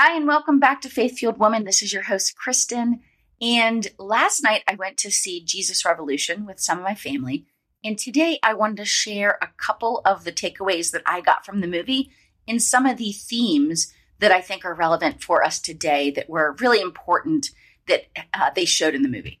Hi, and welcome back to Faith Fueled Woman. This is your host, Kristin. And last night I went to see Jesus Revolution with some of my family. And today I wanted to share a couple of the takeaways that I got from the movie and some of the themes that I think are relevant for us today that were really important that uh, they showed in the movie.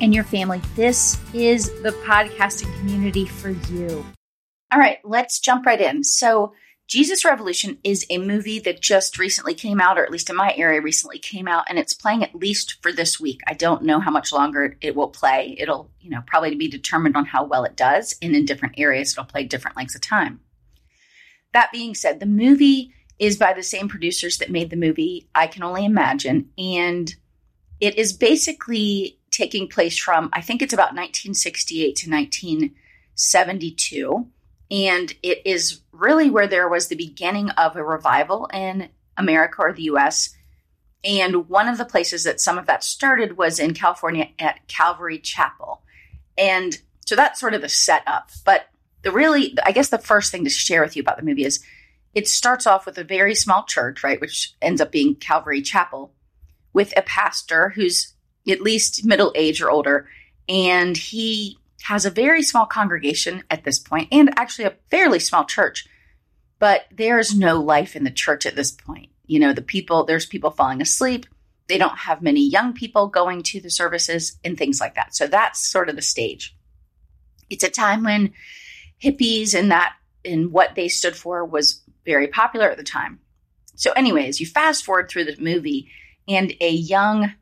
and your family, this is the podcasting community for you. All right, let's jump right in. So, Jesus Revolution is a movie that just recently came out, or at least in my area recently came out, and it's playing at least for this week. I don't know how much longer it will play. It'll, you know, probably be determined on how well it does, and in different areas, it'll play different lengths of time. That being said, the movie is by the same producers that made the movie, I Can Only Imagine, and it is basically taking place from, I think it's about 1968 to 1972 and it is really where there was the beginning of a revival in America or the US. And one of the places that some of that started was in California at Calvary Chapel. And so that's sort of the setup. But the really, I guess the first thing to share with you about the movie is it starts off with a very small church, right, which ends up being Calvary Chapel, with a pastor who's at least middle age or older. And he has a very small congregation at this point and actually a fairly small church, but there's no life in the church at this point. You know, the people, there's people falling asleep. They don't have many young people going to the services and things like that. So that's sort of the stage. It's a time when hippies and that and what they stood for was very popular at the time. So, anyways, you fast forward through the movie, and a young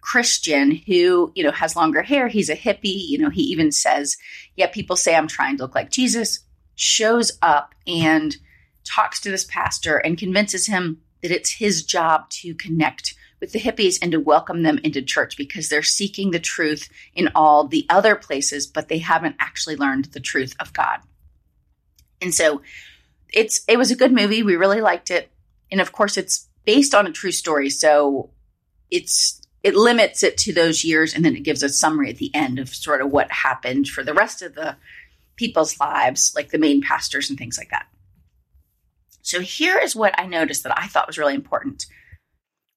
Christian who, you know, has longer hair. He's a hippie. You know, he even says, Yeah, people say I'm trying to look like Jesus, shows up and talks to this pastor and convinces him that it's his job to connect with the hippies and to welcome them into church because they're seeking the truth in all the other places, but they haven't actually learned the truth of God. And so it's it was a good movie. We really liked it. And of course it's based on a true story. So it's it limits it to those years and then it gives a summary at the end of sort of what happened for the rest of the people's lives, like the main pastors and things like that. So here is what I noticed that I thought was really important.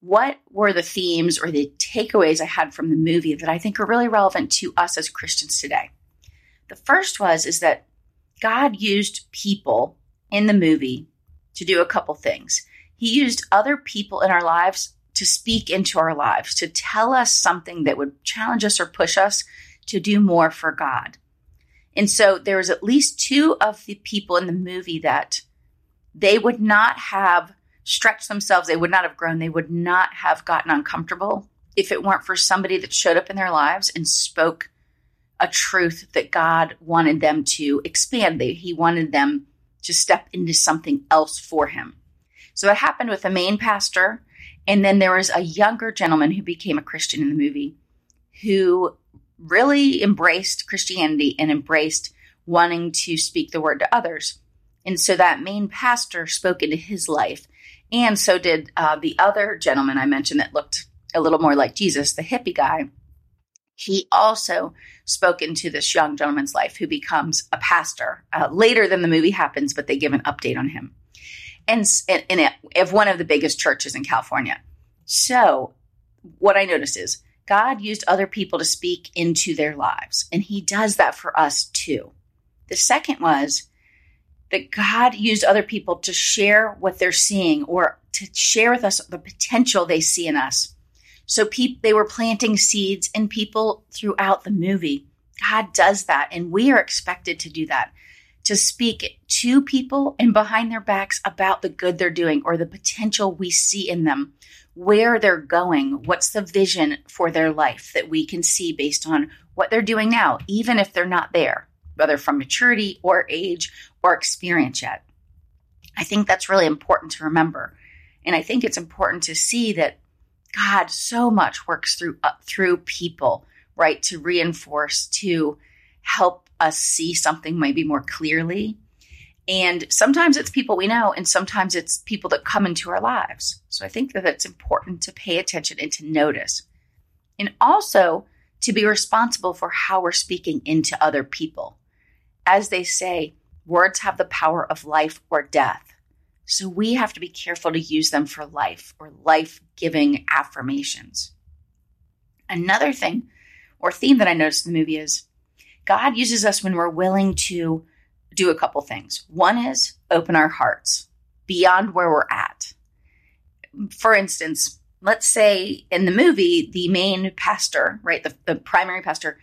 What were the themes or the takeaways I had from the movie that I think are really relevant to us as Christians today? The first was is that God used people in the movie to do a couple things. He used other people in our lives to speak into our lives, to tell us something that would challenge us or push us to do more for God. And so there was at least two of the people in the movie that they would not have stretched themselves, they would not have grown, they would not have gotten uncomfortable if it weren't for somebody that showed up in their lives and spoke a truth that God wanted them to expand. he wanted them to step into something else for him. So it happened with the main pastor and then there was a younger gentleman who became a Christian in the movie who really embraced Christianity and embraced wanting to speak the word to others. And so that main pastor spoke into his life. And so did uh, the other gentleman I mentioned that looked a little more like Jesus, the hippie guy. He also spoke into this young gentleman's life who becomes a pastor uh, later than the movie happens, but they give an update on him and in it, of one of the biggest churches in California. So, what I noticed is God used other people to speak into their lives, and He does that for us too. The second was that God used other people to share what they're seeing or to share with us the potential they see in us. So pe- they were planting seeds in people throughout the movie. God does that, and we are expected to do that to speak to people and behind their backs about the good they're doing or the potential we see in them, where they're going, what's the vision for their life that we can see based on what they're doing now, even if they're not there, whether from maturity or age or experience yet. I think that's really important to remember. And I think it's important to see that God so much works through uh, through people, right? To reinforce, to help us see something maybe more clearly. And sometimes it's people we know, and sometimes it's people that come into our lives. So I think that it's important to pay attention and to notice. And also to be responsible for how we're speaking into other people. As they say, words have the power of life or death. So we have to be careful to use them for life or life giving affirmations. Another thing or theme that I noticed in the movie is God uses us when we're willing to do a couple things. One is open our hearts beyond where we're at. For instance, let's say in the movie, the main pastor, right, the, the primary pastor,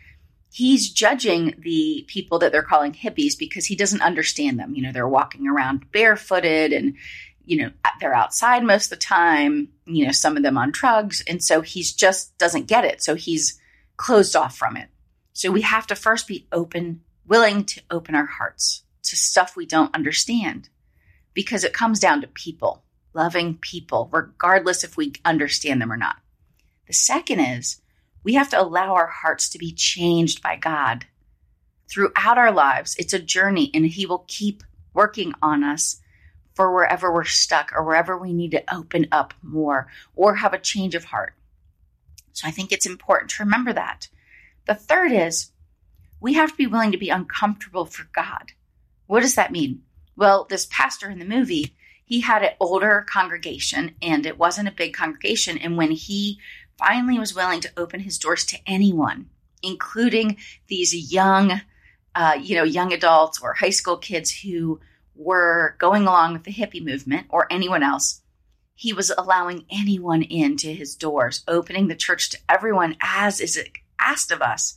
he's judging the people that they're calling hippies because he doesn't understand them. You know, they're walking around barefooted and, you know, they're outside most of the time, you know, some of them on drugs. And so he's just doesn't get it. So he's closed off from it. So we have to first be open, willing to open our hearts to stuff we don't understand because it comes down to people, loving people, regardless if we understand them or not. The second is we have to allow our hearts to be changed by God. Throughout our lives, it's a journey, and He will keep working on us for wherever we're stuck or wherever we need to open up more or have a change of heart. So I think it's important to remember that. The third is we have to be willing to be uncomfortable for God. What does that mean? Well, this pastor in the movie, he had an older congregation and it wasn't a big congregation. And when he finally was willing to open his doors to anyone, including these young, uh, you know, young adults or high school kids who were going along with the hippie movement or anyone else. He was allowing anyone into his doors, opening the church to everyone as is asked of us.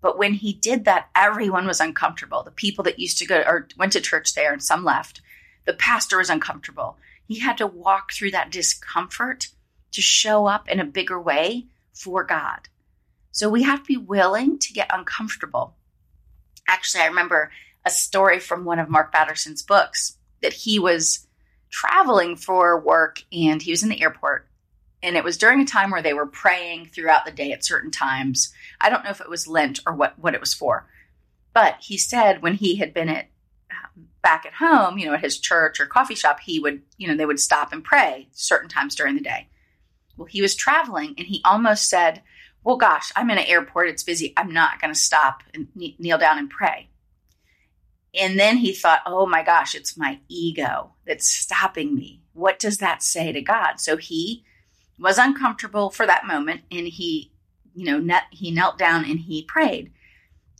But when he did that, everyone was uncomfortable. The people that used to go or went to church there and some left. The pastor was uncomfortable. He had to walk through that discomfort to show up in a bigger way for God. So we have to be willing to get uncomfortable. Actually, I remember a story from one of Mark Batterson's books that he was traveling for work and he was in the airport. And it was during a time where they were praying throughout the day at certain times. I don't know if it was Lent or what, what it was for. But he said when he had been at um, back at home, you know, at his church or coffee shop, he would, you know, they would stop and pray certain times during the day. Well, he was traveling and he almost said, Well, gosh, I'm in an airport. It's busy. I'm not going to stop and kneel down and pray. And then he thought, Oh my gosh, it's my ego that's stopping me. What does that say to God? So he was uncomfortable for that moment and he, you know, net, he knelt down and he prayed.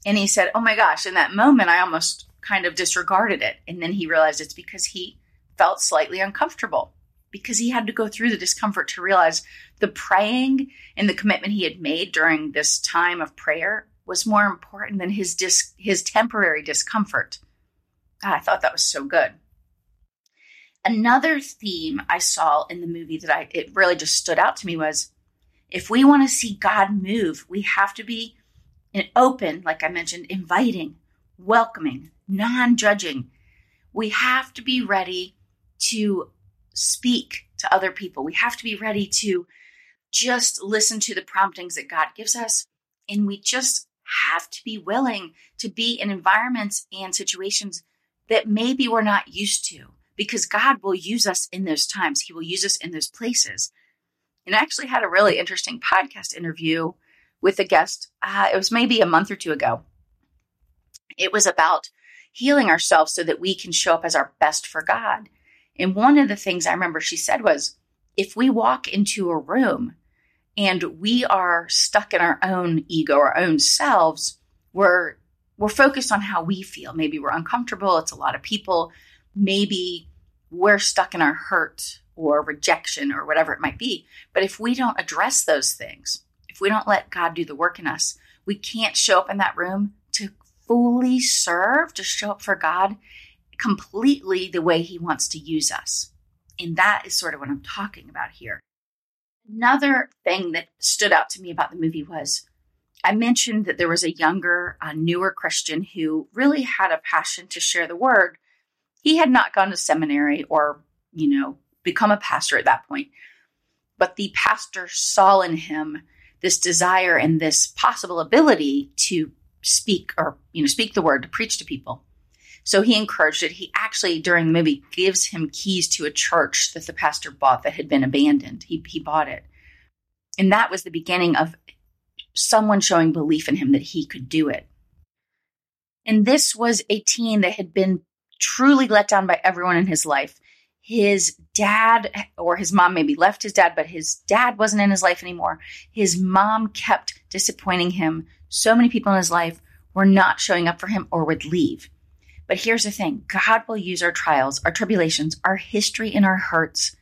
And he said, Oh my gosh, in that moment, I almost kind of disregarded it. And then he realized it's because he felt slightly uncomfortable because he had to go through the discomfort to realize the praying and the commitment he had made during this time of prayer was more important than his dis- his temporary discomfort. God, I thought that was so good. Another theme I saw in the movie that I it really just stood out to me was if we want to see God move, we have to be open, like I mentioned, inviting, welcoming, non-judging. We have to be ready to speak to other people. We have to be ready to just listen to the promptings that God gives us. And we just have to be willing to be in environments and situations that maybe we're not used to because God will use us in those times. He will use us in those places. And I actually had a really interesting podcast interview with a guest. Uh, it was maybe a month or two ago. It was about healing ourselves so that we can show up as our best for God. And one of the things I remember she said was if we walk into a room and we are stuck in our own ego, our own selves, we're we're focused on how we feel. Maybe we're uncomfortable, it's a lot of people, maybe we're stuck in our hurt or rejection or whatever it might be. But if we don't address those things, if we don't let God do the work in us, we can't show up in that room to fully serve, to show up for God completely the way he wants to use us. And that is sort of what I'm talking about here. Another thing that stood out to me about the movie was I mentioned that there was a younger, uh, newer Christian who really had a passion to share the word. He had not gone to seminary or, you know, become a pastor at that point. But the pastor saw in him this desire and this possible ability to speak or, you know, speak the word, to preach to people. So he encouraged it. He actually, during the movie, gives him keys to a church that the pastor bought that had been abandoned. He, he bought it. And that was the beginning of someone showing belief in him that he could do it. And this was a teen that had been truly let down by everyone in his life. His dad or his mom maybe left his dad, but his dad wasn't in his life anymore. His mom kept disappointing him. So many people in his life were not showing up for him or would leave. But here's the thing God will use our trials, our tribulations, our history, and our hurts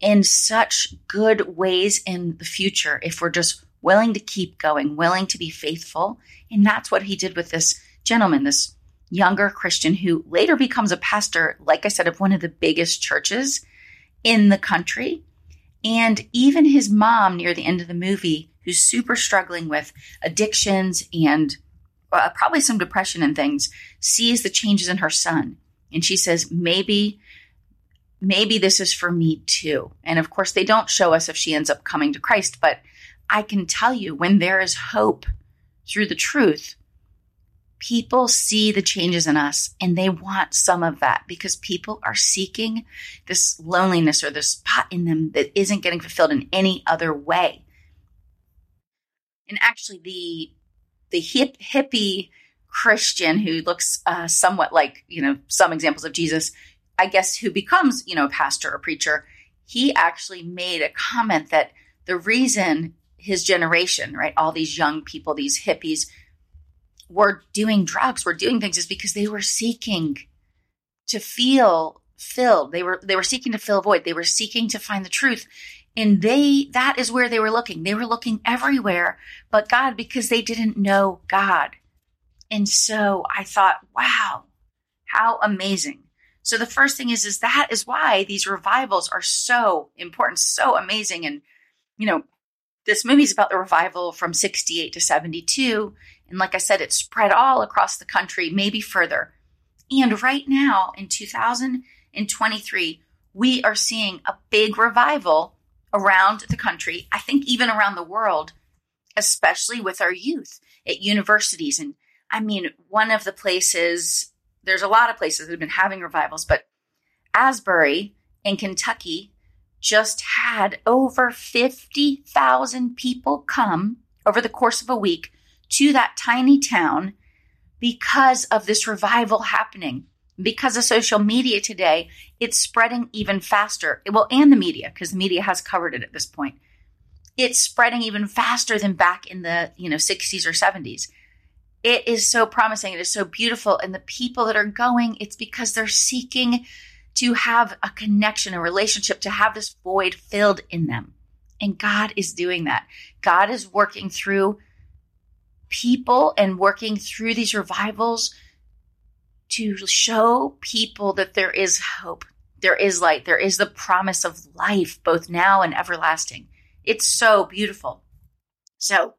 in such good ways in the future if we're just willing to keep going, willing to be faithful. And that's what he did with this gentleman, this younger Christian who later becomes a pastor, like I said, of one of the biggest churches in the country. And even his mom near the end of the movie, who's super struggling with addictions and uh, probably some depression and things, sees the changes in her son. And she says, maybe, maybe this is for me too. And of course, they don't show us if she ends up coming to Christ, but I can tell you when there is hope through the truth, people see the changes in us and they want some of that because people are seeking this loneliness or this spot in them that isn't getting fulfilled in any other way. And actually, the the hip hippie Christian who looks uh, somewhat like you know some examples of Jesus, I guess, who becomes you know a pastor or preacher, he actually made a comment that the reason his generation, right, all these young people, these hippies were doing drugs, were doing things is because they were seeking to feel filled. They were they were seeking to fill a void. They were seeking to find the truth. And they that is where they were looking. They were looking everywhere but God because they didn't know God. And so I thought, wow, how amazing. So the first thing is is that is why these revivals are so important, so amazing and you know, this movie is about the revival from 68 to 72 and like I said, it's spread all across the country, maybe further. And right now in 2023, we are seeing a big revival around the country, I think even around the world, especially with our youth at universities. And I mean, one of the places, there's a lot of places that have been having revivals, but Asbury in Kentucky just had over 50,000 people come over the course of a week to that tiny town because of this revival happening. Because of social media today, it's spreading even faster. Well, and the media, because the media has covered it at this point. It's spreading even faster than back in the, you know, 60s or 70s. It is so promising. It is so beautiful. And the people that are going, it's because they're seeking to have a connection, a relationship, to have this void filled in them. And God is doing that. God is working through people and working through these revivals to show people that there is hope, there is light, there is the promise of life, both now and everlasting. It's so beautiful. So,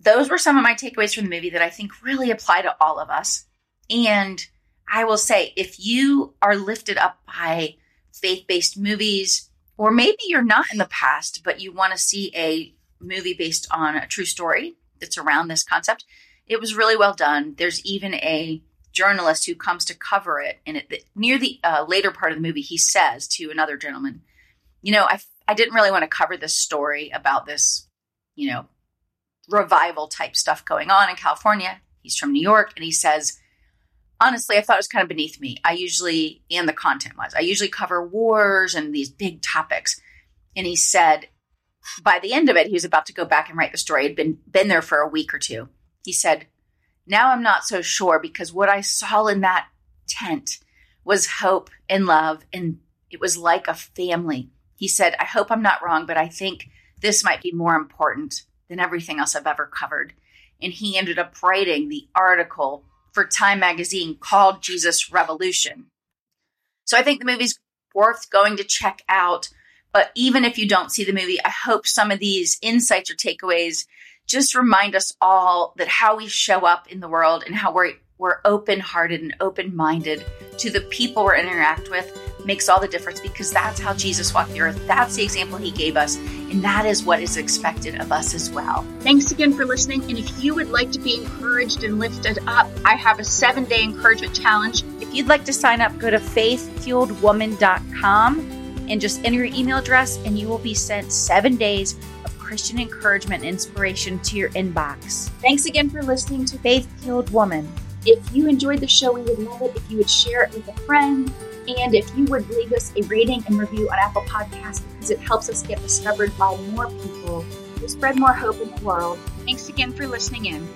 those were some of my takeaways from the movie that I think really apply to all of us. And I will say, if you are lifted up by faith based movies, or maybe you're not in the past, but you want to see a movie based on a true story, that's around this concept. It was really well done. There's even a journalist who comes to cover it, and it, near the uh, later part of the movie, he says to another gentleman, "You know, I I didn't really want to cover this story about this, you know, revival type stuff going on in California. He's from New York, and he says." honestly, I thought it was kind of beneath me. I usually, and the content was, I usually cover wars and these big topics. And he said, by the end of it, he was about to go back and write the story. He'd been been there for a week or two. He said, "Now I'm not so sure because what I saw in that tent was hope and love, and it was like a family." He said, "I hope I'm not wrong, but I think this might be more important than everything else I've ever covered." And he ended up writing the article for Time magazine called Jesus Revolution. So I think the movie's worth going to check out. But even if you don't see the movie, I hope some of these insights or takeaways just remind us all that how we show up in the world and how we're we're open-hearted and open-minded to the people we interact with makes all the difference because that's how Jesus walked the earth. That's the example he gave us. And that is what is expected of us as well. Thanks again for listening. And if you would like to be encouraged and lifted up, I have a seven day encouragement challenge. If you'd like to sign up, go to faithfueledwoman.com and just enter your email address, and you will be sent seven days of Christian encouragement and inspiration to your inbox. Thanks again for listening to Faith Fueled Woman. If you enjoyed the show, we would love it if you would share it with a friend. And if you would leave us a rating and review on Apple Podcasts because it helps us get discovered by more people to spread more hope in the world. Thanks again for listening in.